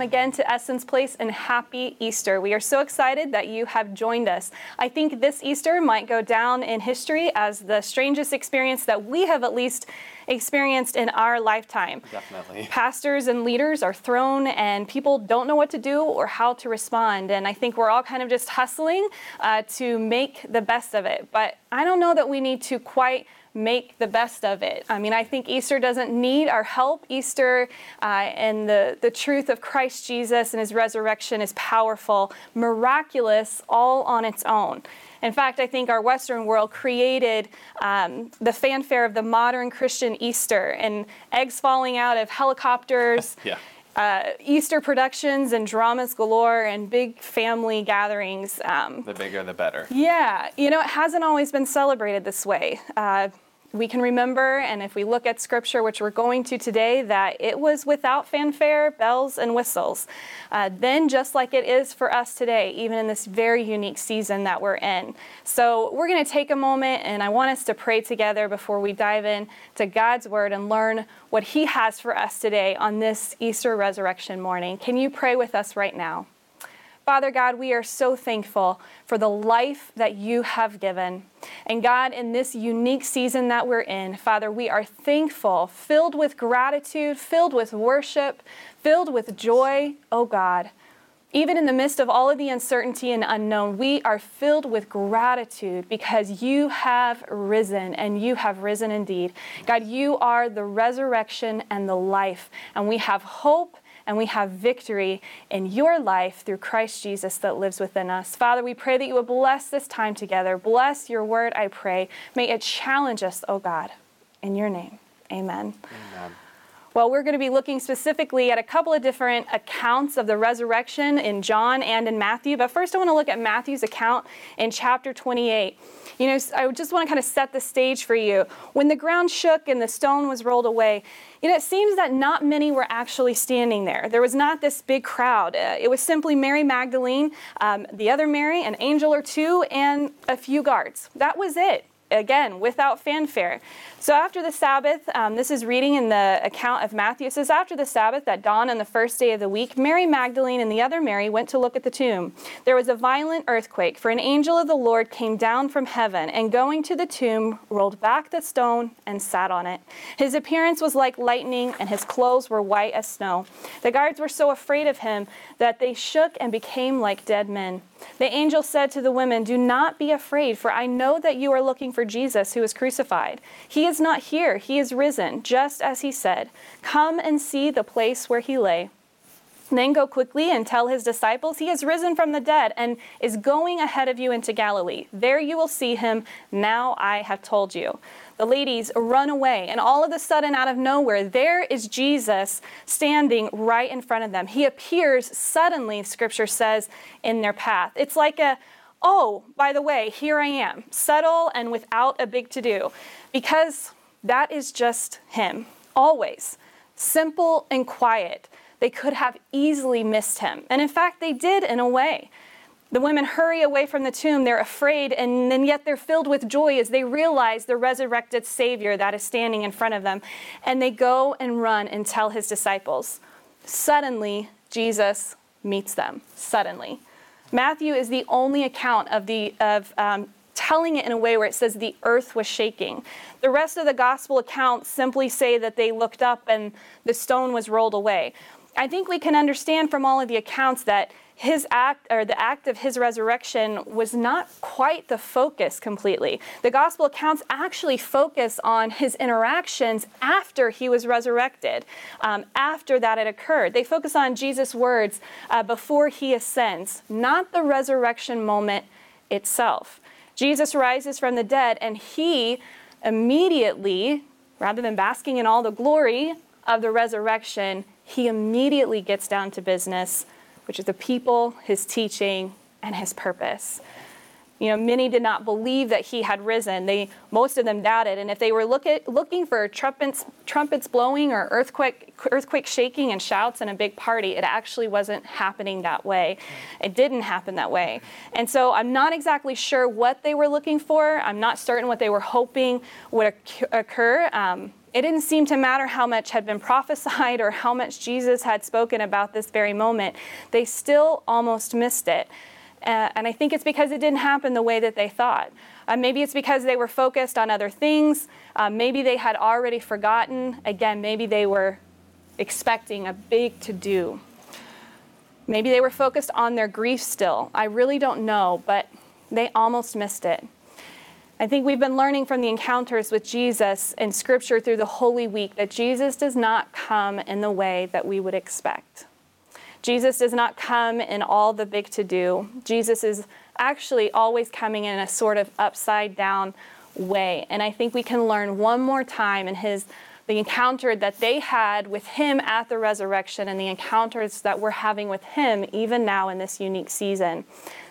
welcome again to Essence Place and happy Easter. We are so excited that you have joined us. I think this Easter might go down in history as the strangest experience that we have at least experienced in our lifetime. Definitely. Pastors and leaders are thrown, and people don't know what to do or how to respond. And I think we're all kind of just hustling uh, to make the best of it. But I don't know that we need to quite make the best of it. I mean, I think Easter doesn't need our help. Easter uh, and the, the truth of Christ Jesus and his resurrection is powerful, miraculous, all on its own. In fact, I think our Western world created um, the fanfare of the modern Christian Easter and eggs falling out of helicopters. yeah. Uh, Easter productions and dramas galore and big family gatherings. Um, the bigger, the better. Yeah, you know, it hasn't always been celebrated this way. Uh, we can remember, and if we look at scripture, which we're going to today, that it was without fanfare, bells, and whistles. Uh, then, just like it is for us today, even in this very unique season that we're in. So, we're going to take a moment, and I want us to pray together before we dive in to God's word and learn what He has for us today on this Easter resurrection morning. Can you pray with us right now? Father God, we are so thankful for the life that you have given. And God, in this unique season that we're in, Father, we are thankful, filled with gratitude, filled with worship, filled with joy, oh God. Even in the midst of all of the uncertainty and unknown, we are filled with gratitude because you have risen and you have risen indeed. God, you are the resurrection and the life, and we have hope and we have victory in your life through Christ Jesus that lives within us. Father, we pray that you would bless this time together. Bless your word, I pray. May it challenge us, oh God. In your name, amen. Amen. Well, we're going to be looking specifically at a couple of different accounts of the resurrection in John and in Matthew. But first, I want to look at Matthew's account in chapter 28. You know, I just want to kind of set the stage for you. When the ground shook and the stone was rolled away, you know, it seems that not many were actually standing there. There was not this big crowd. Uh, it was simply Mary Magdalene, um, the other Mary, an angel or two, and a few guards. That was it again, without fanfare. So after the Sabbath, um, this is reading in the account of Matthew. It says, After the Sabbath, at dawn on the first day of the week, Mary Magdalene and the other Mary went to look at the tomb. There was a violent earthquake, for an angel of the Lord came down from heaven, and going to the tomb, rolled back the stone and sat on it. His appearance was like lightning, and his clothes were white as snow. The guards were so afraid of him that they shook and became like dead men. The angel said to the women, Do not be afraid, for I know that you are looking for Jesus who was crucified. He is not here, he is risen, just as he said. Come and see the place where he lay. Then go quickly and tell his disciples, He has risen from the dead and is going ahead of you into Galilee. There you will see him. Now I have told you. The ladies run away, and all of a sudden, out of nowhere, there is Jesus standing right in front of them. He appears suddenly, scripture says, in their path. It's like a, oh, by the way, here I am, subtle and without a big to do, because that is just him, always. Simple and quiet. They could have easily missed him. And in fact, they did in a way. The women hurry away from the tomb. They're afraid, and yet they're filled with joy as they realize the resurrected Savior that is standing in front of them. And they go and run and tell his disciples. Suddenly, Jesus meets them. Suddenly. Matthew is the only account of, the, of um, telling it in a way where it says the earth was shaking. The rest of the gospel accounts simply say that they looked up and the stone was rolled away. I think we can understand from all of the accounts that his act or the act of his resurrection was not quite the focus completely. The gospel accounts actually focus on his interactions after he was resurrected, um, after that had occurred. They focus on Jesus' words uh, before he ascends, not the resurrection moment itself. Jesus rises from the dead, and he immediately, rather than basking in all the glory of the resurrection, he immediately gets down to business which is the people, his teaching, and his purpose. You know, many did not believe that he had risen. They, most of them doubted. And if they were look at, looking for trumpets, trumpets blowing or earthquake, earthquake shaking and shouts and a big party, it actually wasn't happening that way. It didn't happen that way. And so I'm not exactly sure what they were looking for. I'm not certain what they were hoping would occur. Um, it didn't seem to matter how much had been prophesied or how much Jesus had spoken about this very moment. They still almost missed it. Uh, and I think it's because it didn't happen the way that they thought. Uh, maybe it's because they were focused on other things. Uh, maybe they had already forgotten. Again, maybe they were expecting a big to do. Maybe they were focused on their grief still. I really don't know, but they almost missed it. I think we've been learning from the encounters with Jesus in Scripture through the Holy Week that Jesus does not come in the way that we would expect. Jesus does not come in all the big to do. Jesus is actually always coming in a sort of upside down way. And I think we can learn one more time in his the encounter that they had with him at the resurrection and the encounters that we're having with him even now in this unique season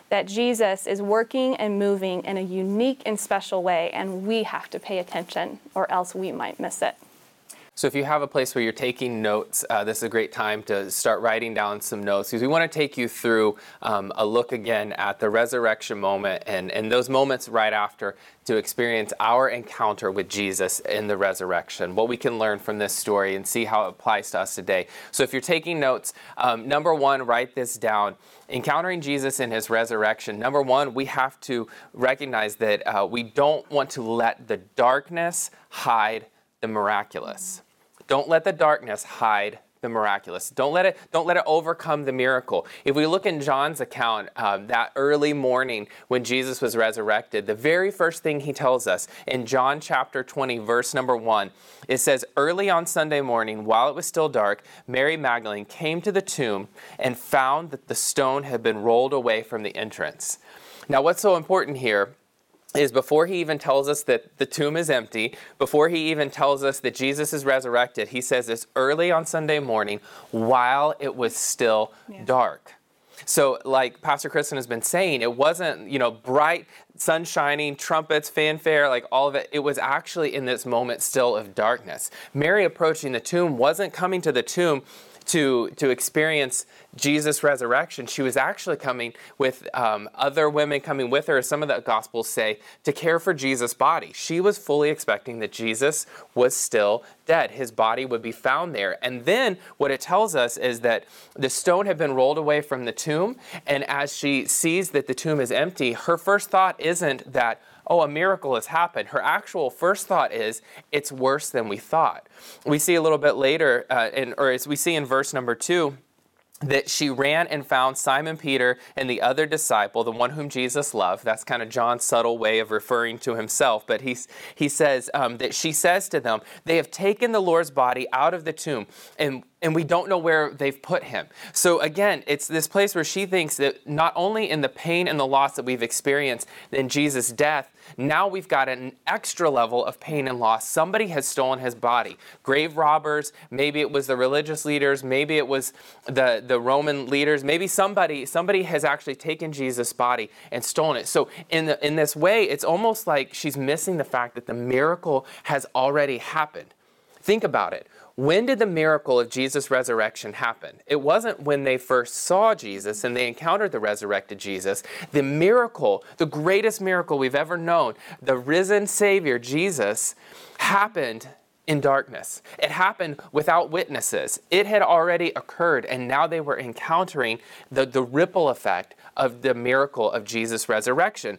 that Jesus is working and moving in a unique and special way, and we have to pay attention, or else we might miss it. So, if you have a place where you're taking notes, uh, this is a great time to start writing down some notes because we want to take you through um, a look again at the resurrection moment and, and those moments right after to experience our encounter with Jesus in the resurrection, what we can learn from this story and see how it applies to us today. So, if you're taking notes, um, number one, write this down. Encountering Jesus in his resurrection, number one, we have to recognize that uh, we don't want to let the darkness hide the miraculous. Don't let the darkness hide the miraculous. Don't let it don't let it overcome the miracle. If we look in John's account, um, that early morning when Jesus was resurrected, the very first thing he tells us in John chapter 20, verse number one, it says, "Early on Sunday morning, while it was still dark, Mary Magdalene came to the tomb and found that the stone had been rolled away from the entrance." Now, what's so important here is before he even tells us that the tomb is empty, before he even tells us that Jesus is resurrected, he says this early on Sunday morning while it was still yeah. dark. So, like Pastor Kristen has been saying, it wasn't, you know, bright, sun shining, trumpets, fanfare, like all of it. It was actually in this moment still of darkness. Mary approaching the tomb wasn't coming to the tomb to, to experience Jesus' resurrection, she was actually coming with um, other women coming with her, as some of the Gospels say, to care for Jesus' body. She was fully expecting that Jesus was still dead. His body would be found there. And then what it tells us is that the stone had been rolled away from the tomb. And as she sees that the tomb is empty, her first thought isn't that, oh, a miracle has happened. Her actual first thought is, it's worse than we thought. We see a little bit later, uh, in, or as we see in verse number two, that she ran and found Simon Peter and the other disciple, the one whom Jesus loved. That's kind of John's subtle way of referring to himself. But he's, he says um, that she says to them, They have taken the Lord's body out of the tomb, and and we don't know where they've put him. So again, it's this place where she thinks that not only in the pain and the loss that we've experienced in Jesus' death, now we've got an extra level of pain and loss. Somebody has stolen his body. Grave robbers, maybe it was the religious leaders, maybe it was the, the Roman leaders, maybe somebody somebody has actually taken Jesus' body and stolen it. So in the, in this way, it's almost like she's missing the fact that the miracle has already happened. Think about it. When did the miracle of Jesus' resurrection happen? It wasn't when they first saw Jesus and they encountered the resurrected Jesus. The miracle, the greatest miracle we've ever known, the risen Savior, Jesus, happened in darkness. It happened without witnesses. It had already occurred, and now they were encountering the, the ripple effect of the miracle of Jesus' resurrection.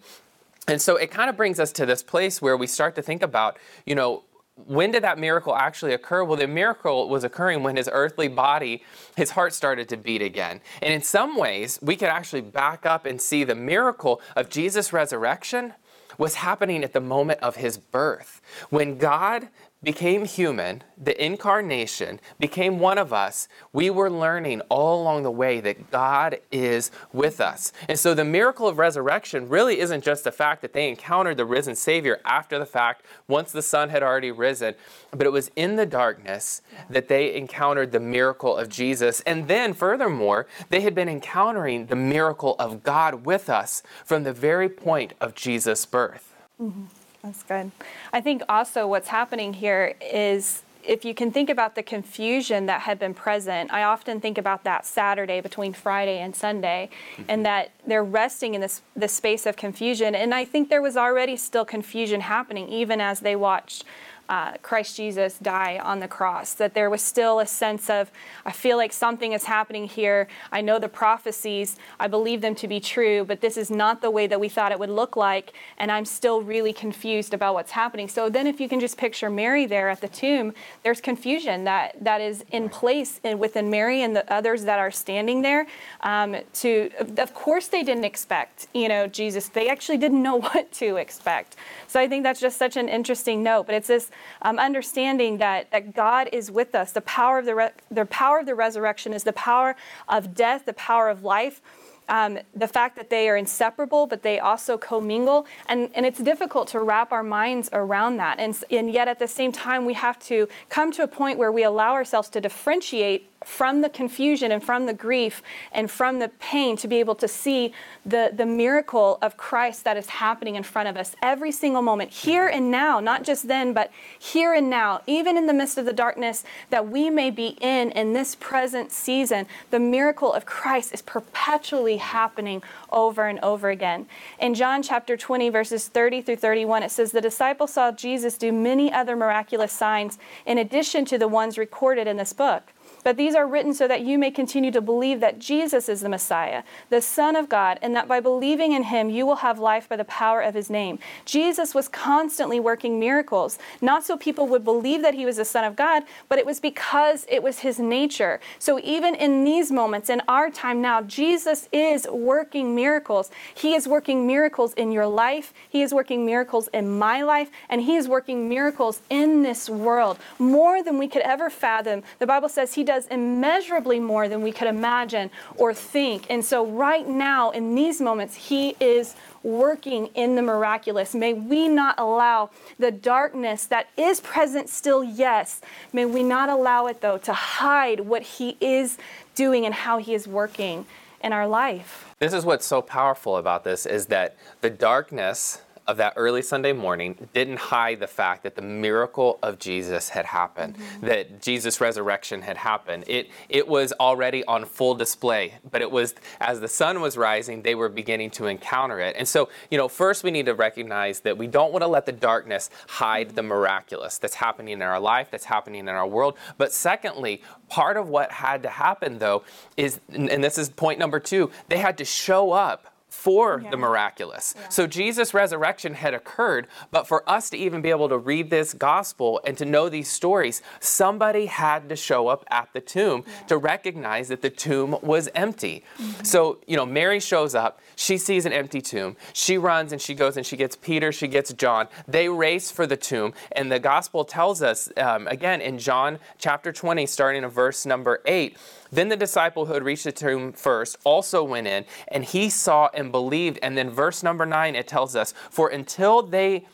And so it kind of brings us to this place where we start to think about, you know, when did that miracle actually occur? Well, the miracle was occurring when his earthly body, his heart started to beat again. And in some ways, we could actually back up and see the miracle of Jesus' resurrection was happening at the moment of his birth. When God became human, the incarnation became one of us, we were learning all along the way that God is with us. And so the miracle of resurrection really isn't just the fact that they encountered the risen Savior after the fact, once the sun had already risen, but it was in the darkness that they encountered the miracle of Jesus. And then, furthermore, they had been encountering the miracle of God with us from the very point of Jesus' birth. Mm-hmm. That's good. I think also what's happening here is if you can think about the confusion that had been present, I often think about that Saturday between Friday and Sunday, mm-hmm. and that they're resting in this this space of confusion. And I think there was already still confusion happening even as they watched uh, Christ Jesus die on the cross. That there was still a sense of, I feel like something is happening here. I know the prophecies, I believe them to be true, but this is not the way that we thought it would look like, and I'm still really confused about what's happening. So then, if you can just picture Mary there at the tomb, there's confusion that, that is in place in, within Mary and the others that are standing there. Um, to, of course, they didn't expect, you know, Jesus. They actually didn't know what to expect. So I think that's just such an interesting note. But it's this um, understanding that, that God is with us. The power of the, re- the power of the resurrection is the power of death, the power of life. Um, the fact that they are inseparable, but they also commingle. And, and it's difficult to wrap our minds around that. And, and yet, at the same time, we have to come to a point where we allow ourselves to differentiate from the confusion and from the grief and from the pain to be able to see the, the miracle of Christ that is happening in front of us every single moment, here and now, not just then, but here and now, even in the midst of the darkness that we may be in in this present season, the miracle of Christ is perpetually happening over and over again. In John chapter 20, verses 30 through 31, it says, The disciples saw Jesus do many other miraculous signs in addition to the ones recorded in this book. But these are written so that you may continue to believe that Jesus is the Messiah, the Son of God, and that by believing in him you will have life by the power of his name. Jesus was constantly working miracles, not so people would believe that he was the Son of God, but it was because it was his nature. So even in these moments, in our time now, Jesus is working miracles. He is working miracles in your life, he is working miracles in my life, and he is working miracles in this world more than we could ever fathom. The Bible says he does immeasurably more than we could imagine or think. And so, right now, in these moments, He is working in the miraculous. May we not allow the darkness that is present still, yes, may we not allow it, though, to hide what He is doing and how He is working in our life. This is what's so powerful about this is that the darkness of that early Sunday morning didn't hide the fact that the miracle of Jesus had happened, mm-hmm. that Jesus' resurrection had happened. It, it was already on full display, but it was as the sun was rising, they were beginning to encounter it. And so, you know, first we need to recognize that we don't want to let the darkness hide the miraculous that's happening in our life, that's happening in our world. But secondly, part of what had to happen though is, and this is point number two, they had to show up for yeah. the miraculous. Yeah. So Jesus' resurrection had occurred, but for us to even be able to read this gospel and to know these stories, somebody had to show up at the tomb yeah. to recognize that the tomb was empty. Mm-hmm. So, you know, Mary shows up, she sees an empty tomb. She runs and she goes and she gets Peter, she gets John. They race for the tomb, and the gospel tells us, um, again, in John chapter 20, starting in verse number 8, then the disciple who had reached the tomb first also went in, and he saw and believed. And then verse number nine, it tells us, For until they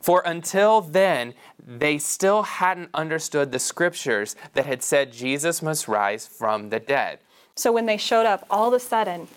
for until then, they still hadn't understood the scriptures that had said Jesus must rise from the dead. So when they showed up, all of a sudden,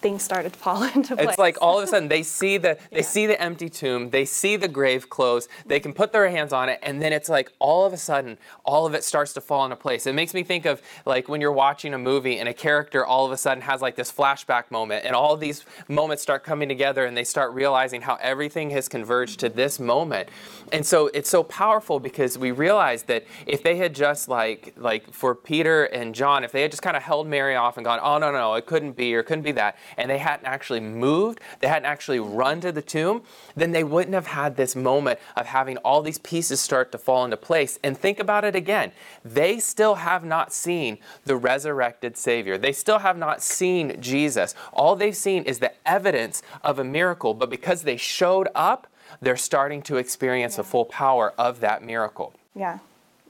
things started to fall into place. It's like all of a sudden they see the they yeah. see the empty tomb, they see the grave closed, they can put their hands on it, and then it's like all of a sudden all of it starts to fall into place. It makes me think of like when you're watching a movie and a character all of a sudden has like this flashback moment, and all these moments start coming together, and they start realizing how everything has converged to this moment. And so it's so powerful because we realize that if they had just like like for Peter and John, if they had just kind of held Mary off and gone, oh no no, it couldn't be or couldn't be that, and they hadn't actually moved, they hadn't actually run to the tomb, then they wouldn't have had this moment of having all these pieces start to fall into place. And think about it again. They still have not seen the resurrected Savior. They still have not seen Jesus. All they've seen is the evidence of a miracle, but because they showed up, they're starting to experience yeah. the full power of that miracle. Yeah.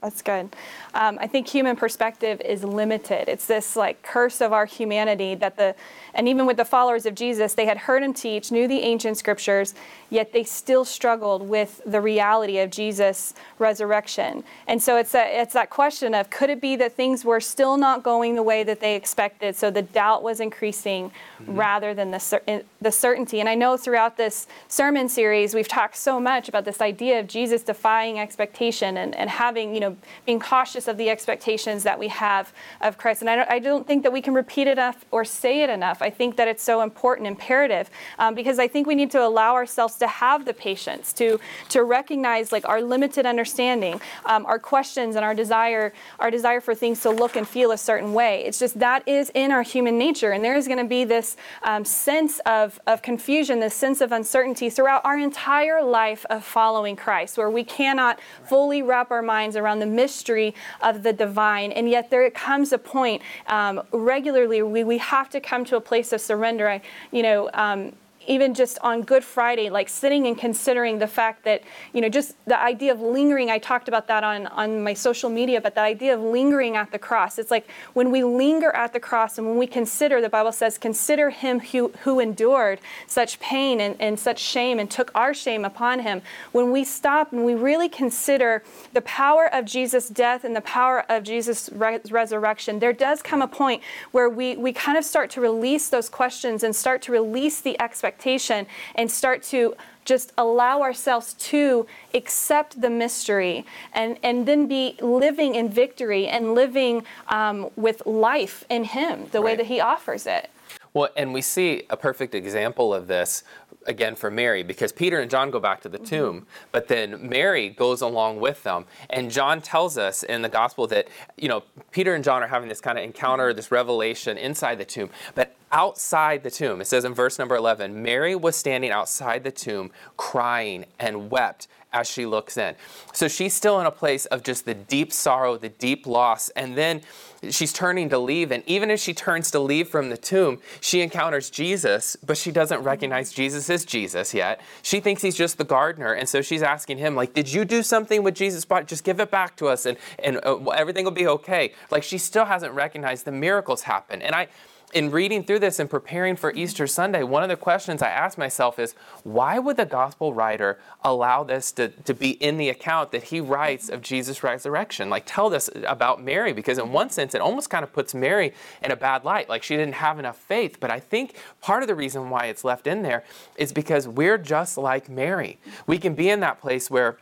That's good. Um, I think human perspective is limited. It's this like curse of our humanity that the, and even with the followers of Jesus, they had heard him teach, knew the ancient scriptures, yet they still struggled with the reality of Jesus' resurrection. And so it's a, it's that question of could it be that things were still not going the way that they expected, so the doubt was increasing mm-hmm. rather than the the certainty. And I know throughout this sermon series we've talked so much about this idea of Jesus defying expectation and, and having you know know, being cautious of the expectations that we have of Christ. And I don't, I don't think that we can repeat it enough or say it enough. I think that it's so important, imperative, um, because I think we need to allow ourselves to have the patience to to recognize like our limited understanding, um, our questions, and our desire, our desire for things to look and feel a certain way. It's just that is in our human nature, and there is going to be this um, sense of of confusion, this sense of uncertainty throughout our entire life of following Christ, where we cannot fully wrap our minds around the mystery of the divine. And yet there comes a point um, regularly we, we have to come to a place of surrender. I, you know, um, even just on Good Friday, like sitting and considering the fact that, you know, just the idea of lingering, I talked about that on, on my social media, but the idea of lingering at the cross. It's like when we linger at the cross and when we consider, the Bible says, consider him who, who endured such pain and, and such shame and took our shame upon him. When we stop and we really consider the power of Jesus' death and the power of Jesus' re- resurrection, there does come a point where we, we kind of start to release those questions and start to release the expectations expectation and start to just allow ourselves to accept the mystery and, and then be living in victory and living um, with life in Him the right. way that He offers it. Well, and we see a perfect example of this again for Mary because Peter and John go back to the mm-hmm. tomb, but then Mary goes along with them. And John tells us in the gospel that, you know, Peter and John are having this kind of encounter, this revelation inside the tomb. But outside the tomb, it says in verse number 11, Mary was standing outside the tomb crying and wept as she looks in. So she's still in a place of just the deep sorrow, the deep loss. And then she's turning to leave. And even as she turns to leave from the tomb, she encounters Jesus, but she doesn't recognize Jesus as Jesus yet. She thinks he's just the gardener. And so she's asking him, like, did you do something with Jesus' body? Just give it back to us and, and uh, everything will be okay. Like she still hasn't recognized the miracles happen. And I, in reading through this and preparing for Easter Sunday, one of the questions I asked myself is why would the gospel writer allow this to, to be in the account that he writes of Jesus' resurrection? Like, tell us about Mary, because in one sense, it almost kind of puts Mary in a bad light, like she didn't have enough faith. But I think part of the reason why it's left in there is because we're just like Mary. We can be in that place where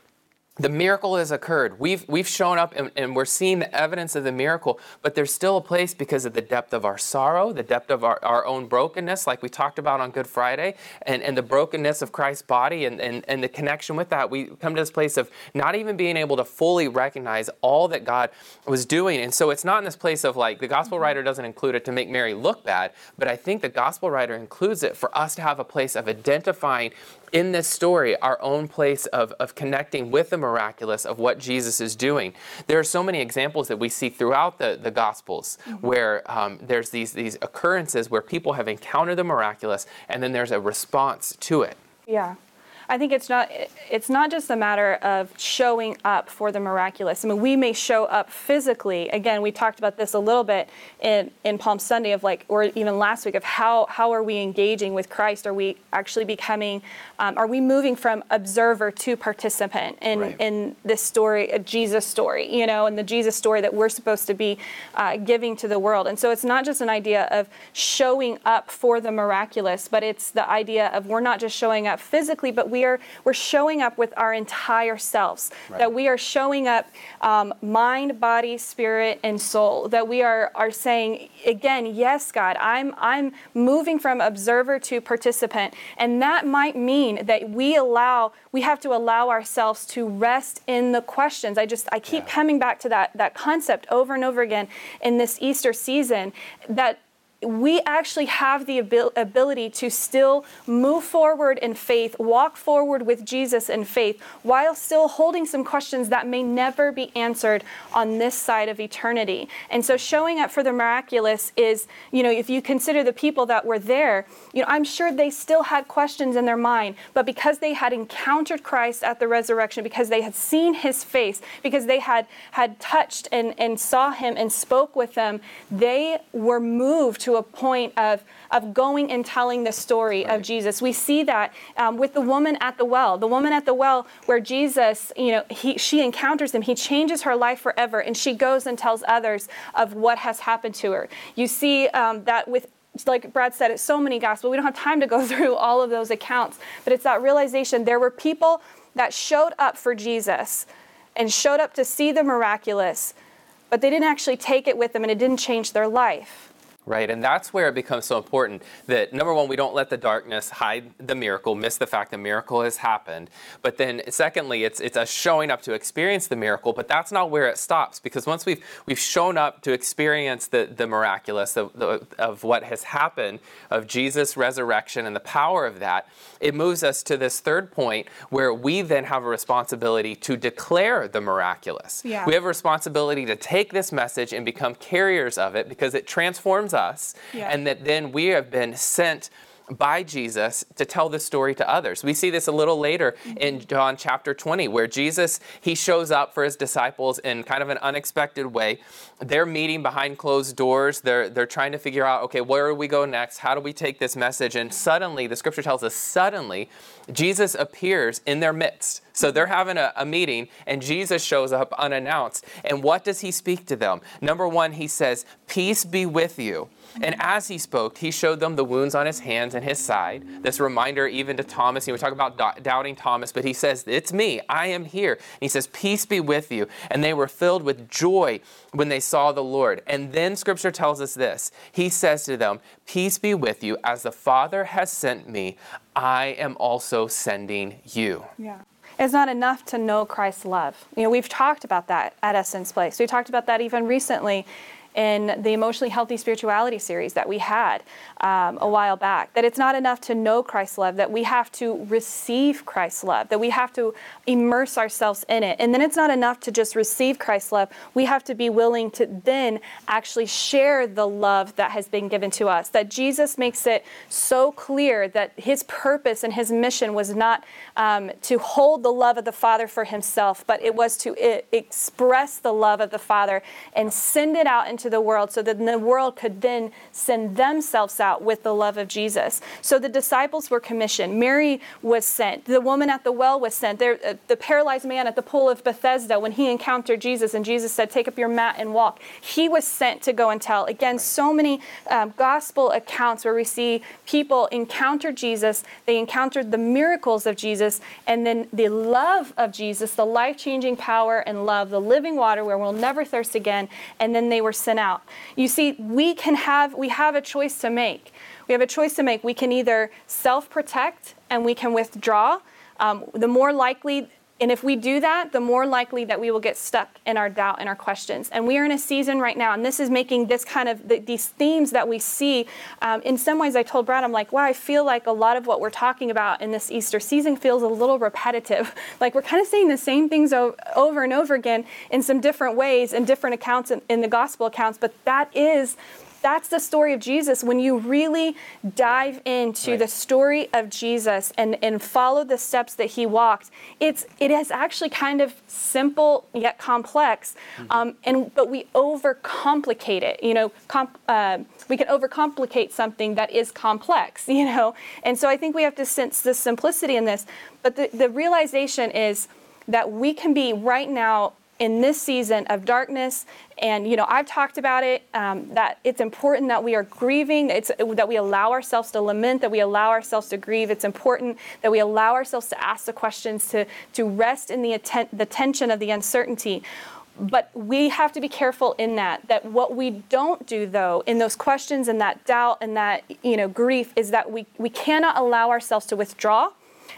the miracle has occurred. We've, we've shown up and, and, we're seeing the evidence of the miracle, but there's still a place because of the depth of our sorrow, the depth of our, our own brokenness, like we talked about on Good Friday, and, and the brokenness of Christ's body and, and, and the connection with that. We come to this place of not even being able to fully recognize all that God was doing. And so it's not in this place of like, the gospel mm-hmm. writer doesn't include it to make Mary look bad, but I think the gospel writer includes it for us to have a place of identifying in this story our own place of, of connecting with the miraculous of what Jesus is doing. There are so many examples that we see throughout the, the Gospels mm-hmm. where um, there's these, these occurrences where people have encountered the miraculous and then there's a response to it. Yeah. I think it's not it's not just a matter of showing up for the miraculous. I mean, we may show up physically. Again, we talked about this a little bit in, in Palm Sunday of like, or even last week of how how are we engaging with Christ? Are we actually becoming? Um, are we moving from observer to participant in right. in this story, a Jesus story? You know, and the Jesus story that we're supposed to be uh, giving to the world. And so it's not just an idea of showing up for the miraculous, but it's the idea of we're not just showing up physically, but we are we're showing up with our entire selves. Right. That we are showing up um, mind, body, spirit, and soul. That we are are saying again, yes, God, I'm I'm moving from observer to participant, and that might mean that we allow we have to allow ourselves to rest in the questions. I just I keep yeah. coming back to that that concept over and over again in this Easter season that we actually have the abil- ability to still move forward in faith, walk forward with Jesus in faith, while still holding some questions that may never be answered on this side of eternity. And so, showing up for the miraculous is, you know, if you consider the people that were there, you know, I'm sure they still had questions in their mind, but because they had encountered Christ at the resurrection, because they had seen his face, because they had had touched and, and saw him and spoke with them, they were moved to a point of, of going and telling the story right. of Jesus. We see that um, with the woman at the well. The woman at the well, where Jesus, you know, he, she encounters him, he changes her life forever, and she goes and tells others of what has happened to her. You see um, that with like Brad said, it's so many gospels. We don't have time to go through all of those accounts, but it's that realization there were people that showed up for Jesus and showed up to see the miraculous, but they didn't actually take it with them and it didn't change their life. Right, and that's where it becomes so important that number one, we don't let the darkness hide the miracle, miss the fact the miracle has happened. But then, secondly, it's it's us showing up to experience the miracle. But that's not where it stops because once we've we've shown up to experience the the miraculous the, the, of what has happened of Jesus' resurrection and the power of that, it moves us to this third point where we then have a responsibility to declare the miraculous. Yeah. We have a responsibility to take this message and become carriers of it because it transforms us, Yeah. and that then we have been sent by Jesus to tell the story to others. We see this a little later in mm-hmm. John chapter 20 where Jesus he shows up for his disciples in kind of an unexpected way. They're meeting behind closed doors. They're they're trying to figure out okay, where do we go next? How do we take this message? And suddenly the scripture tells us suddenly Jesus appears in their midst. So they're mm-hmm. having a, a meeting and Jesus shows up unannounced. And what does he speak to them? Number 1, he says, "Peace be with you." And as he spoke, he showed them the wounds on his hands and his side. This reminder, even to Thomas, you know, we talk about doubting Thomas, but he says, It's me, I am here. And he says, Peace be with you. And they were filled with joy when they saw the Lord. And then scripture tells us this He says to them, Peace be with you. As the Father has sent me, I am also sending you. Yeah. It's not enough to know Christ's love. You know, we've talked about that at Essence Place. We talked about that even recently in the emotionally healthy spirituality series that we had um, a while back. That it's not enough to know Christ's love, that we have to receive Christ's love, that we have to immerse ourselves in it. And then it's not enough to just receive Christ's love. We have to be willing to then actually share the love that has been given to us. That Jesus makes it so clear that his purpose and his mission was not um, to hold the love of the Father for himself, but it was to i- express the love of the Father and send it out into the world so that the world could then send themselves out with the love of Jesus. So the disciples were commissioned. Mary was sent. The woman at the well was sent. There, uh, the paralyzed man at the pool of Bethesda, when he encountered Jesus and Jesus said, Take up your mat and walk, he was sent to go and tell. Again, so many um, gospel accounts where we see people encounter Jesus, they encountered the miracles of Jesus, and then the love of Jesus, the life changing power and love, the living water where we'll never thirst again, and then they were sent out. You see, we can have, we have a choice to make. We have a choice to make. We can either self protect and we can withdraw. Um, the more likely, and if we do that, the more likely that we will get stuck in our doubt and our questions. And we are in a season right now, and this is making this kind of the, these themes that we see. Um, in some ways, I told Brad, I'm like, wow, I feel like a lot of what we're talking about in this Easter season feels a little repetitive. Like we're kind of saying the same things over and over again in some different ways and different accounts in, in the gospel accounts, but that is that's the story of Jesus. When you really dive into Right. the story of Jesus and, and follow the steps that he walked, it's it is actually kind of simple yet complex. Um, and but we overcomplicate it. You know, comp, uh, we can overcomplicate something that is complex. You know, and so I think we have to sense the simplicity in this. But the, the realization is that we can be right now in this season of darkness. And you know i've talked about it um, that it's important that we are grieving. It's that we allow ourselves to lament that we allow ourselves to grieve. It's important that we allow ourselves to ask the questions to to rest in the atten- the tension of the uncertainty. But we have to be careful in that that what we don't do though in those questions and that doubt and that you know grief is that we we cannot allow ourselves to withdraw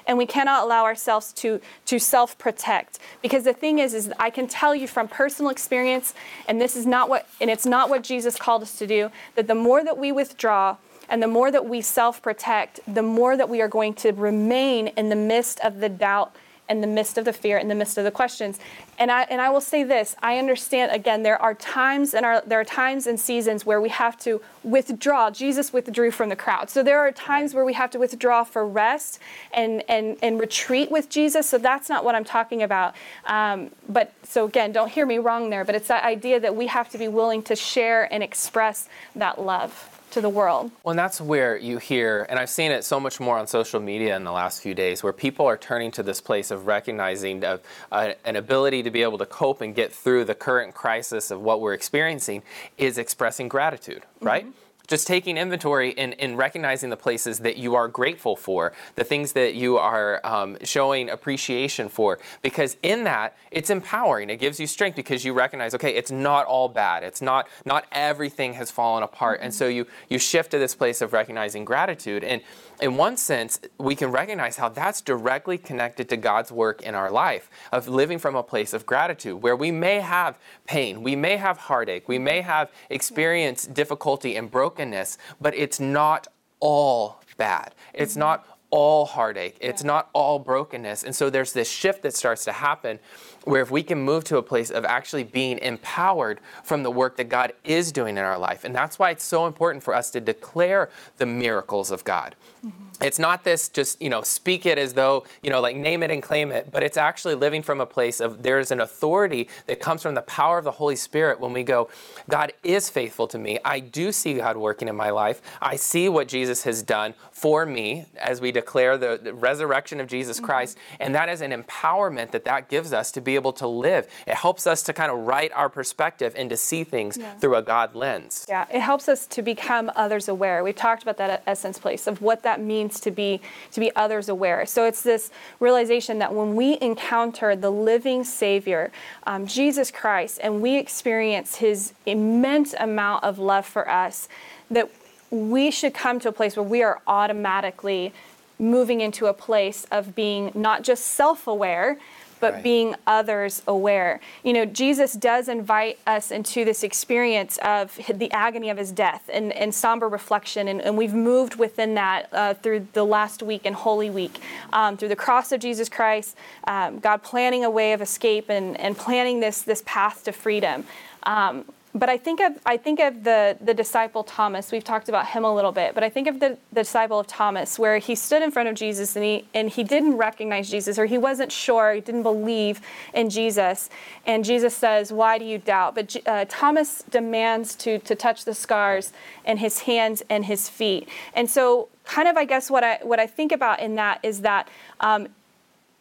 and we cannot allow ourselves to to self-protect. Because the thing is is i can tell you from personal experience and this is not what and it's not what jesus called us to do that the more that we withdraw and the more that we self-protect the more that we are going to remain in the midst of the doubt in the midst of the fear, in the midst of the questions. And I and I will say this: I understand. Again, there are times and there are times and seasons where we have to withdraw. Jesus withdrew from the crowd, so there are times where we have to withdraw for rest and and and retreat with Jesus. So that's not what I'm talking about. Um, but so again, don't hear me wrong there. But it's that idea that we have to be willing to share and express that love to the world. Well, and that's where you hear, and I've seen it so much more on social media in the last few days, where people are turning to this place of recognizing of uh, an ability to be able to cope and get through the current crisis of what we're experiencing is expressing gratitude, right? Just taking inventory and, and recognizing the places that you are grateful for, the things that you are um, showing appreciation for. Because in that, it's empowering. It gives you strength because you recognize, okay, it's not all bad. It's not not everything has fallen apart. Mm-hmm. And so you you shift to this place of recognizing gratitude. And in one sense, we can recognize how that's directly connected to God's work in our life of living from a place of gratitude, where we may have pain, we may have heartache, we may have experienced difficulty and brokenness, but it's not all bad. It's mm-hmm. not all heartache. It's yeah. not all brokenness. And so there's this shift that starts to happen where if we can move to a place of actually being empowered from the work that God is doing in our life. And that's why it's so important for us to declare the miracles of God. Mm-hmm. It's not this just, you know, speak it as though, you know, like name it and claim it, but it's actually living from a place of there's an authority that comes from the power of the Holy Spirit when we go, God is faithful to me. I do see God working in my life. I see what Jesus has done for me as we declare the, the resurrection of Jesus mm-hmm. Christ. And that is an empowerment that that gives us to be able to live. It helps us to kind of right our perspective and to see things yeah. through a God lens. Yeah, it helps us to become others aware. We've talked about that at Essence Place of what that means to be to be others aware. So it's this realization that when we encounter the living Savior, um, Jesus Christ, and we experience His immense amount of love for us, that we should come to a place where we are automatically moving into a place of being not just self aware, but right. being others aware. You know, Jesus does invite us into this experience of the agony of his death and, and somber reflection, and, and we've moved within that uh, through the last week and Holy Week, um, through the cross of Jesus Christ, um, God planning a way of escape and, and planning this, this path to freedom. Um, but I think of I think of the the disciple Thomas. We've talked about him a little bit, but I think of the, the, disciple of Thomas, where he stood in front of Jesus and he and he didn't recognize Jesus, or he wasn't sure, he didn't believe in Jesus, and Jesus says, "Why do you doubt?" But uh, Thomas demands to to touch the scars in his hands and his feet, and so kind of I guess what I what I think about in that is that. Um,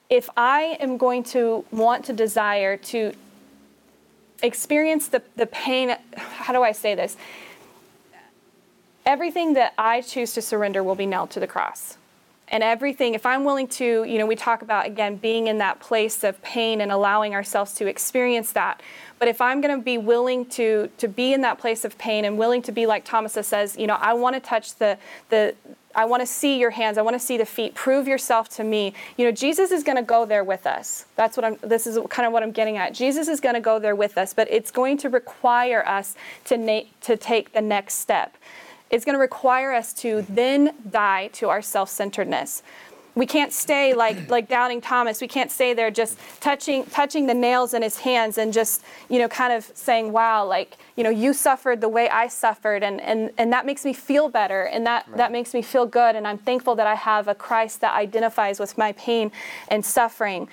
if I am going to want to desire to experience the, the pain. How do I say this? Everything that I choose to surrender will be nailed to the cross. And everything, if I'm willing to, you know, we talk about again being in that place of pain and allowing ourselves to experience that. But if I'm going to be willing to to be in that place of pain and willing to be like Thomas says, you know, I want to touch the the I want to see your hands. I want to see the feet. Prove yourself to me. You know, Jesus is going to go there with us. That's what I'm, this is kind of what I'm getting at. Jesus is going to go there with us, but it's going to require us to, na- to take the next step. It's going to require us to then die to our self centeredness we can't stay like like doubting Thomas. We can't stay there just touching touching the nails in his hands and just you know kind of saying, "Wow, like you know you suffered the way I suffered," and and and that makes me feel better, and that right. that makes me feel good, and I'm thankful that I have a Christ that identifies with my pain and suffering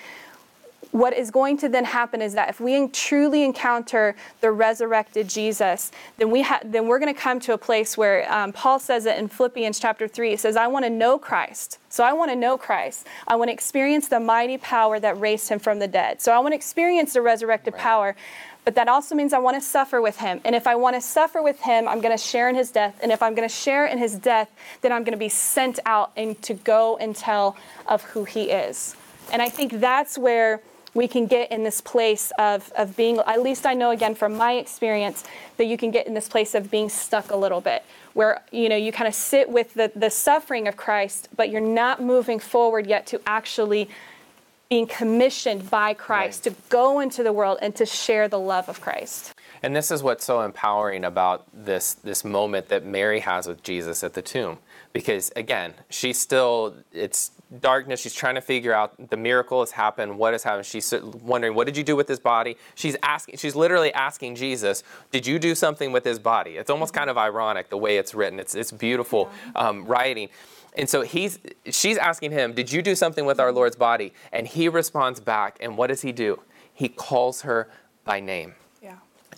what is going to then happen is that if we truly encounter the resurrected Jesus, then we ha- then we're going to come to a place where um, Paul says it in Philippians chapter three. He says, "I want to know Christ." So I want to know Christ. I want to experience the mighty power that raised him from the dead. So I want to experience the resurrected right. power. But that also means I want to suffer with him. And if I want to suffer with him, I'm going to share in his death. And if I'm going to share in his death, then I'm going to be sent out and to go and tell of who he is. And I think that's where we can get in this place of, of being, at least I know again from my experience, that you can get in this place of being stuck a little bit, where you know you kind of sit with the, the suffering of Christ, but you're not moving forward yet to actually being commissioned by Christ right. to go into the world and to share the love of Christ. And this is what's so empowering about this this moment that Mary has with Jesus at the tomb because again, she's still it's darkness. She's trying to figure out the miracle has happened. What has happened? She's wondering, what did you do with his body? She's asking. She's literally asking Jesus, did you do something with his body? It's almost kind of ironic the way it's written. It's it's beautiful um, writing. And so he's she's asking him, did you do something with our Lord's body? And he responds back. And what does he do? He calls her by name.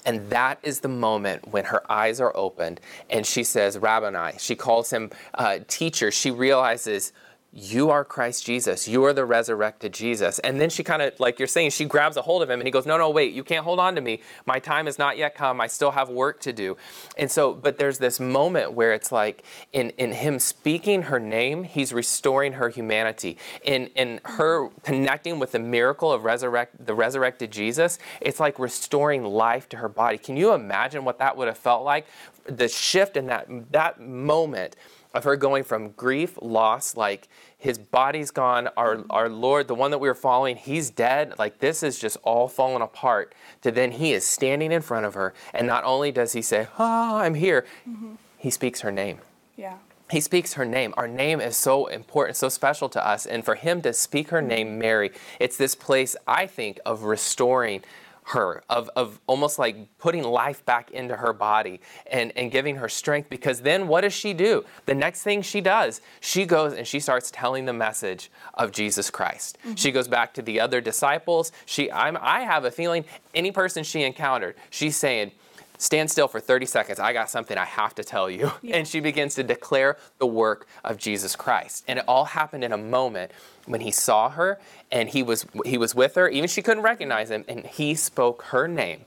And that is the moment when her eyes are opened and she says, Rabboni. She calls him uh, teacher. She realizes you are Christ Jesus. You are the resurrected Jesus. And then she kind of, like you're saying, she grabs a hold of him and he goes, No, no, wait, you can't hold on to me. My time has not yet come. I still have work to do. And so, but there's this moment where it's like in, in him speaking her name, he's restoring her humanity. In, in her connecting with the miracle of resurrect, the resurrected Jesus, it's like restoring life to her body. Can you imagine what that would have felt like? The shift in that, that moment of her going from grief, loss, like his body's gone, our, our Lord, the one that we were following, he's dead. Like this is just all falling apart. To then he is standing in front of her. And not only does he say, Oh, I'm here, mm-hmm. he speaks her name. Yeah. He speaks her name. Our name is so important, so special to us. And for him to speak her name, Mary, it's this place, I think, of restoring her, of, of almost like putting life back into her body and, and giving her strength. Because then what does she do? The next thing she does, she goes and she starts telling the message of Jesus Christ. Mm-hmm. She goes back to the other disciples. She, I'm, I have a feeling any person she encountered, she's saying, stand still for 30 seconds. I got something I have to tell you. Yeah. And she begins to declare the work of Jesus Christ. And it all happened in a moment when he saw her and he was he was with her even she couldn't recognize him and he spoke her name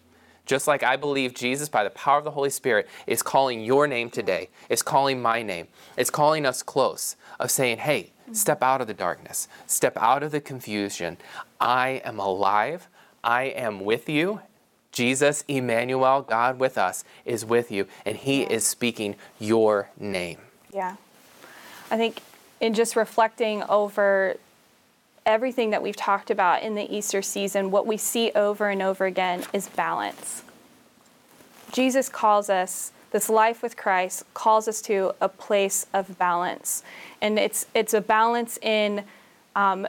just like I believe Jesus, by the power of the Holy Spirit, is calling your name today, is calling my name, it's calling us close, of saying, hey, step out of the darkness, step out of the confusion. I am alive, I am with you. Jesus, Emmanuel, God with us, is with you, and He yeah. is speaking your name. Yeah. I think in just reflecting over everything that we've talked about in the Easter season, what we see over and over again is balance. Jesus calls us, this life with Christ calls us to a place of balance. And it's, it's a balance in, um,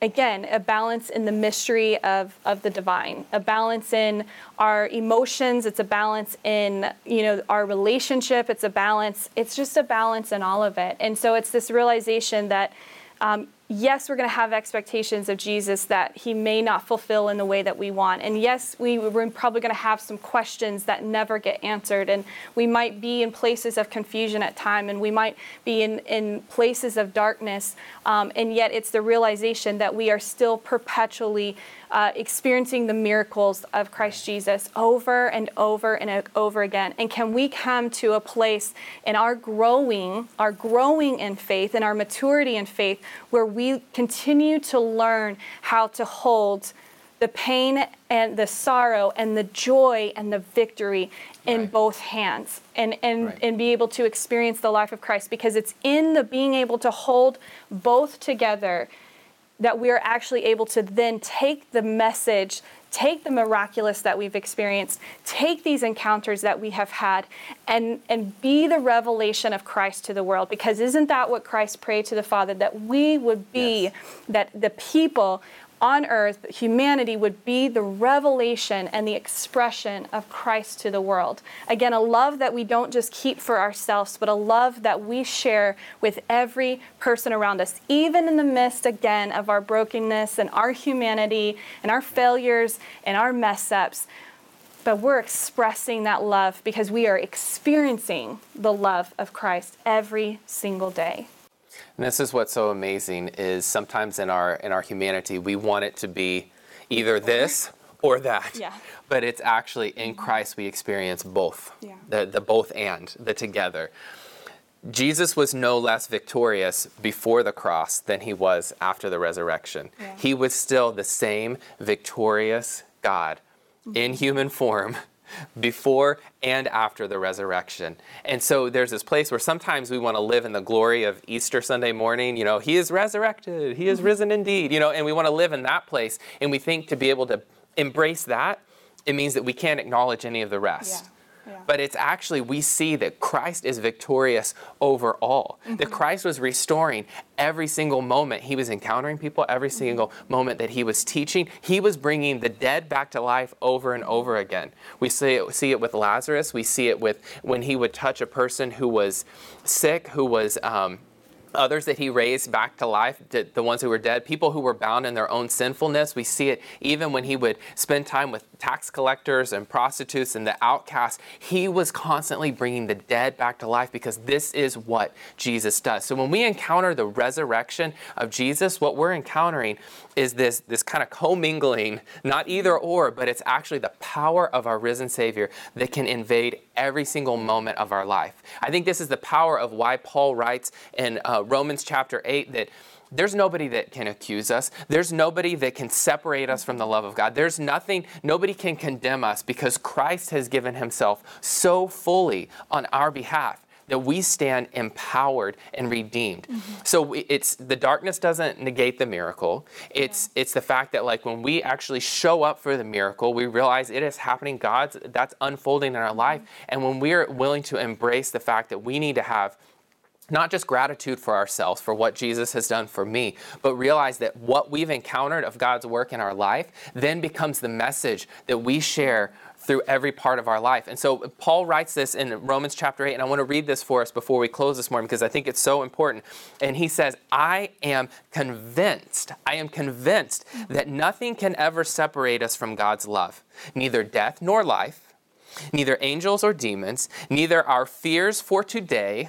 again, a balance in the mystery of, of the divine, a balance in our emotions, it's a balance in, you know, our relationship, it's a balance, it's just a balance in all of it. And so it's this realization that um, yes, we're going to have expectations of Jesus that he may not fulfill in the way that we want. And yes, we, we're probably going to have some questions that never get answered. And we might be in places of confusion at time, and we might be in, in places of darkness. Um, and yet, it's the realization that we are still perpetually uh, experiencing the miracles of Christ Jesus over and over and over again? And can we come to a place in our growing, our growing in faith and our maturity in faith where continue to learn how to hold the pain and the sorrow and the joy and the victory in right. both hands and, and, right. and be able to experience the life of Christ because it's in the being able to hold both together that we are actually able to then take the message, take the miraculous that we've experienced, take these encounters that we have had, and, and be the revelation of Christ to the world. Because isn't that what Christ prayed to the Father? That we would be, yes. that the people on earth, humanity would be the revelation and the expression of Christ to the world. Again, a love that we don't just keep for ourselves, but a love that we share with every person around us, even in the midst, again, of our brokenness and our humanity and our failures and our mess ups. But we're expressing that love because we are experiencing the love of Christ every single day. And this is what's so amazing is sometimes in our in our humanity we want it to be either this or that. Yeah. But it's actually in Christ we experience both. Yeah. The the both and, the together. Jesus was no less victorious before the cross than he was after the resurrection. Yeah. He was still the same victorious God mm-hmm. in human form before and after the resurrection. And so there's this place where sometimes we want to live in the glory of Easter Sunday morning. You know, He is resurrected, He is mm-hmm. risen indeed, you know, and we want to live in that place. And we think to be able to embrace that, it means that we can't acknowledge any of the rest. Yeah. But it's actually, we see that Christ is victorious over all. Mm-hmm. That Christ was restoring every single moment he was encountering people, every mm-hmm. single mm-hmm. moment that he was teaching. He was bringing the dead back to life over and over again. We see it, see it with Lazarus. We see it with when he would touch a person who was sick, who was. Um, others that he raised back to life, the ones who were dead, people who were bound in their own sinfulness. We see it even when he would spend time with tax collectors and prostitutes and the outcasts. He was constantly bringing the dead back to life because this is what Jesus does. So when we encounter the resurrection of Jesus, what we're encountering is this, this kind of commingling, not either or, but it's actually the power of our risen Savior that can invade every single moment of our life. I think this is the power of why Paul writes in uh, Romans chapter 8 that there's nobody that can accuse us. There's nobody that can separate us from the love of God. There's nothing, nobody can condemn us because Christ has given himself so fully on our behalf that we stand empowered and redeemed. Mm-hmm. So it's the darkness doesn't negate the miracle. It's yeah. it's the fact that like when we actually show up for the miracle, we realize it is happening. God's that's unfolding in our mm-hmm. life, and when we're willing to embrace the fact that we need to have not just gratitude for ourselves for what Jesus has done for me, but realize that what we've encountered of God's work in our life then becomes the message that we share through every part of our life. And so Paul writes this in Romans chapter 8, and I want to read this for us before we close this morning because I think it's so important. And he says, I am convinced, I am convinced that nothing can ever separate us from God's love, neither death nor life, neither angels or demons, neither our fears for today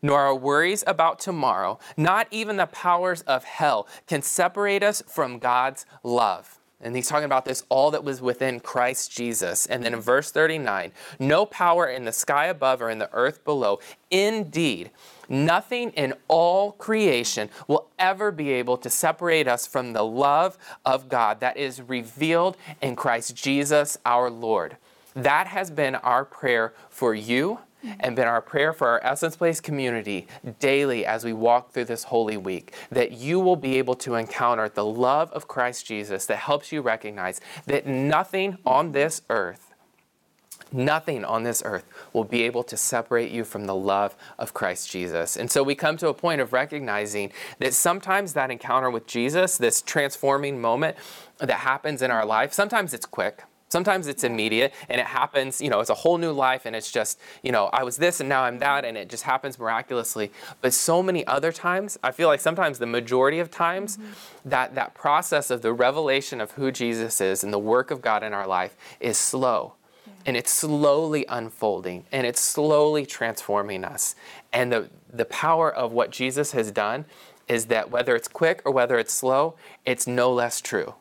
nor our worries about tomorrow, not even the powers of hell can separate us from God's love. And he's talking about this, all that was within Christ Jesus. And then in verse 39, no power in the sky above or in the earth below. Indeed, nothing in all creation will ever be able to separate us from the love of God that is revealed in Christ Jesus our Lord. That has been our prayer for you and been our prayer for our Essence Place community daily as we walk through this Holy Week, that you will be able to encounter the love of Christ Jesus that helps you recognize that nothing on this earth Nothing on this earth will be able to separate you from the love of Christ Jesus. And so we come to a point of recognizing that sometimes that encounter with Jesus, this transforming moment that happens in our life, sometimes it's quick. Sometimes it's immediate and it happens, you know, it's a whole new life and it's just, you know, I was this and now I'm that and it just happens miraculously. But so many other times, I feel like sometimes the majority of times, mm-hmm. that, that process of the revelation of who Jesus is and the work of God in our life is slow. Yeah. And it's slowly unfolding and it's slowly transforming us. And the, the power of what Jesus has done is that whether it's quick or whether it's slow, it's no less true.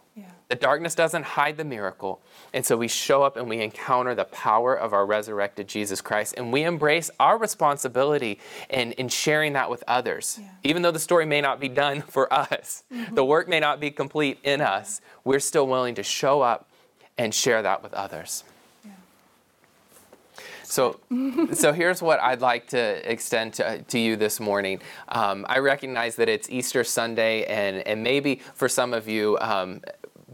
The darkness doesn't hide the miracle. And so we show up and we encounter the power of our resurrected Jesus Christ. And we embrace our responsibility in, in sharing that with others. Yeah. Even though the story may not be done for us, mm-hmm. the work may not be complete in us, we're still willing to show up and share that with others. So, so here's what I'd like to extend to, to you this morning. Um, I recognize that it's Easter Sunday, and, and maybe for some of you, um,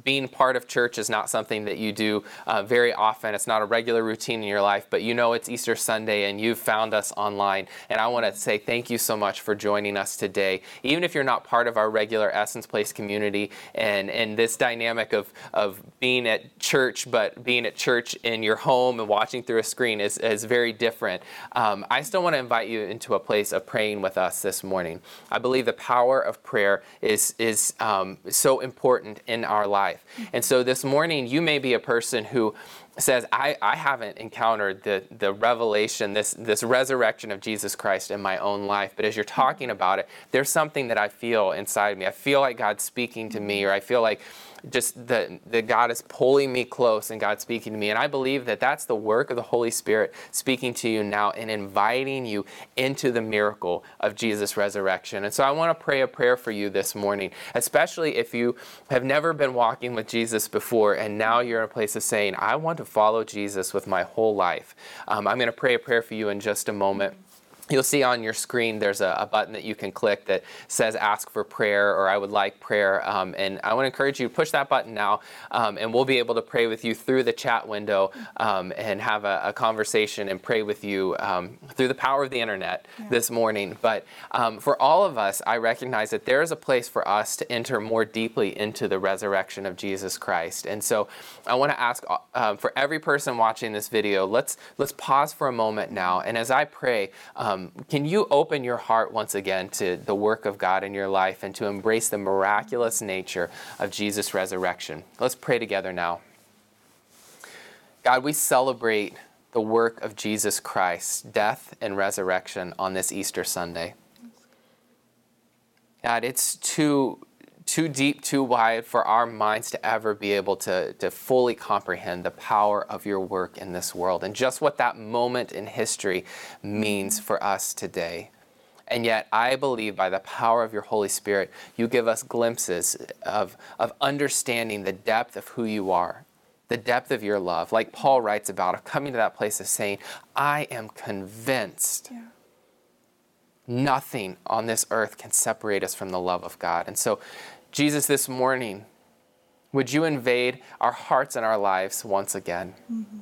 being part of church is not something that you do uh, very often. It's not a regular routine in your life, but you know it's Easter Sunday and you've found us online. And I want to say thank you so much for joining us today. Even if you're not part of our regular Essence Place community and, and this dynamic of, of being at church, but being at church in your home and watching through a screen is, is very different. Um, I still want to invite you into a place of praying with us this morning. I believe the power of prayer is, is um, so important in our lives life. And so this morning, you may be a person who says, I, I haven't encountered the, the revelation, this, this resurrection of Jesus Christ in my own life. But as you're talking about it, there's something that I feel inside me. I feel like God's speaking to me, or I feel like just that, that God is pulling me close and God speaking to me. And I believe that that's the work of the Holy Spirit speaking to you now and inviting you into the miracle of Jesus' resurrection. And so I want to pray a prayer for you this morning, especially if you have never been walking with Jesus before and now you're in a place of saying, I want to follow Jesus with my whole life. Um, I'm going to pray a prayer for you in just a moment. You'll see on your screen there's a, a, button that you can click that says ask for prayer or I would like prayer. Um, and I want to encourage you to push that button now um, and we'll be able to pray with you through the chat window um, and have a, a, conversation and pray with you um, through the power of the internet yeah. this morning. But um, for all of us, I recognize that there is a place for us to enter more deeply into the resurrection of Jesus Christ. And so I want to ask uh, for every person watching this video, let's, let's pause for a moment now. And as I pray, um, can you open your heart once again to the work of God in your life and to embrace the miraculous nature of Jesus' resurrection? Let's pray together now. God, we celebrate the work of Jesus Christ, death and resurrection on this Easter Sunday. God, it's too too deep, too wide for our minds to ever be able to, to fully comprehend the power of your work in this world and just what that moment in history means for us today. And yet, I believe by the power of your Holy Spirit, you give us glimpses of, of understanding the depth of who you are, the depth of your love. Like Paul writes about, of coming to that place of saying, I am convinced. Yeah nothing on this earth can separate us from the love of God. And so Jesus, this morning, would you invade our hearts and our lives once again? Mm-hmm.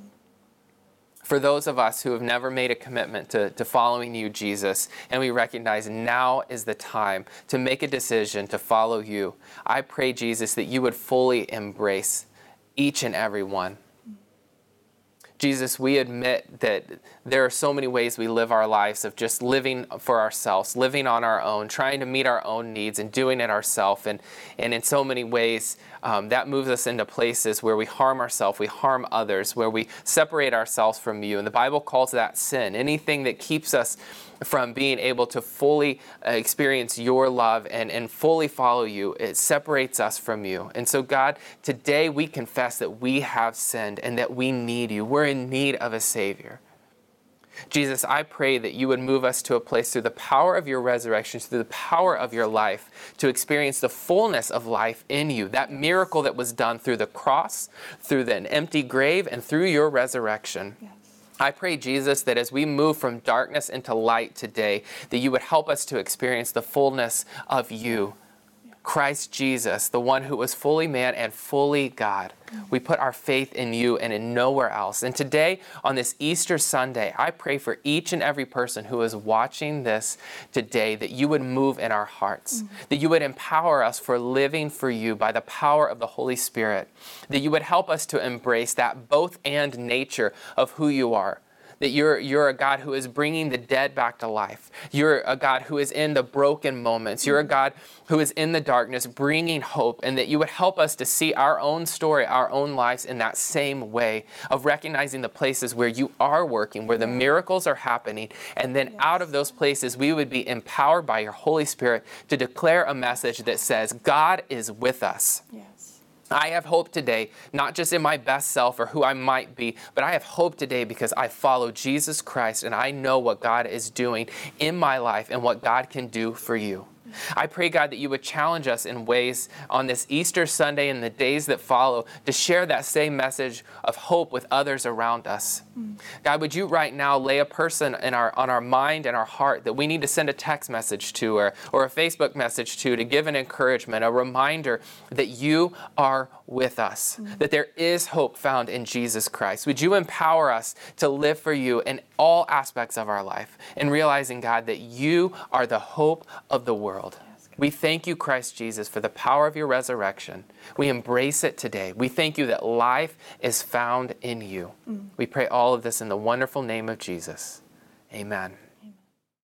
For those of us who have never made a commitment to, to following you, Jesus, and we recognize now is the time to make a decision to follow you, I pray, Jesus, that you would fully embrace each and every one. Jesus, we admit that there are so many ways we live our lives of just living for ourselves, living on our own, trying to meet our own needs and doing it ourselves. And, and in so many ways, um, that moves us into places where we harm ourselves, we harm others, where we separate ourselves from you. And the Bible calls that sin. Anything that keeps us from being able to fully uh, experience your love and, and fully follow you. It separates us from you. And so, God, today we confess that we have sinned and that we need you. We're in need of a Savior. Jesus, I pray that you would move us to a place through the power of your resurrection, through the power of your life, to experience the fullness of life in you. That miracle that was done through the cross, through the empty grave, and through your resurrection. Yes. I pray, Jesus, that as we move from darkness into light today, that you would help us to experience the fullness of you. Christ Jesus, the one who was fully man and fully God. We put our faith in you and in nowhere else. And today, on this Easter Sunday, I pray for each and every person who is watching this today that you would move in our hearts, mm-hmm. that you would empower us for living for you by the power of the Holy Spirit, that you would help us to embrace that both and nature of who you are that you're, you're a God who is bringing the dead back to life. You're a God who is in the broken moments. You're a God who is in the darkness, bringing hope, and that you would help us to see our own story, our own lives in that same way of recognizing the places where you are working, where the miracles are happening, and then out of those places, we would be empowered by your Holy Spirit to declare a message that says, God is with us. Yeah. I have hope today, not just in my best self or who I might be, but I have hope today because I follow Jesus Christ and I know what God is doing in my life and what God can do for you. I pray, God, that you would challenge us in ways on this Easter Sunday and the days that follow to share that same message of hope with others around us. Mm. God, would you right now lay a person in our, on our mind and our heart that we need to send a text message to or, or a Facebook message to to give an encouragement, a reminder that you are with us, mm. that there is hope found in Jesus Christ. Would you empower us to live for you in all aspects of our life and realizing, God, that you are the hope of the world? We thank you, Christ Jesus, for the power of your resurrection. We embrace it today. We thank you that life is found in you. Mm. We pray all of this in the wonderful name of Jesus. Amen.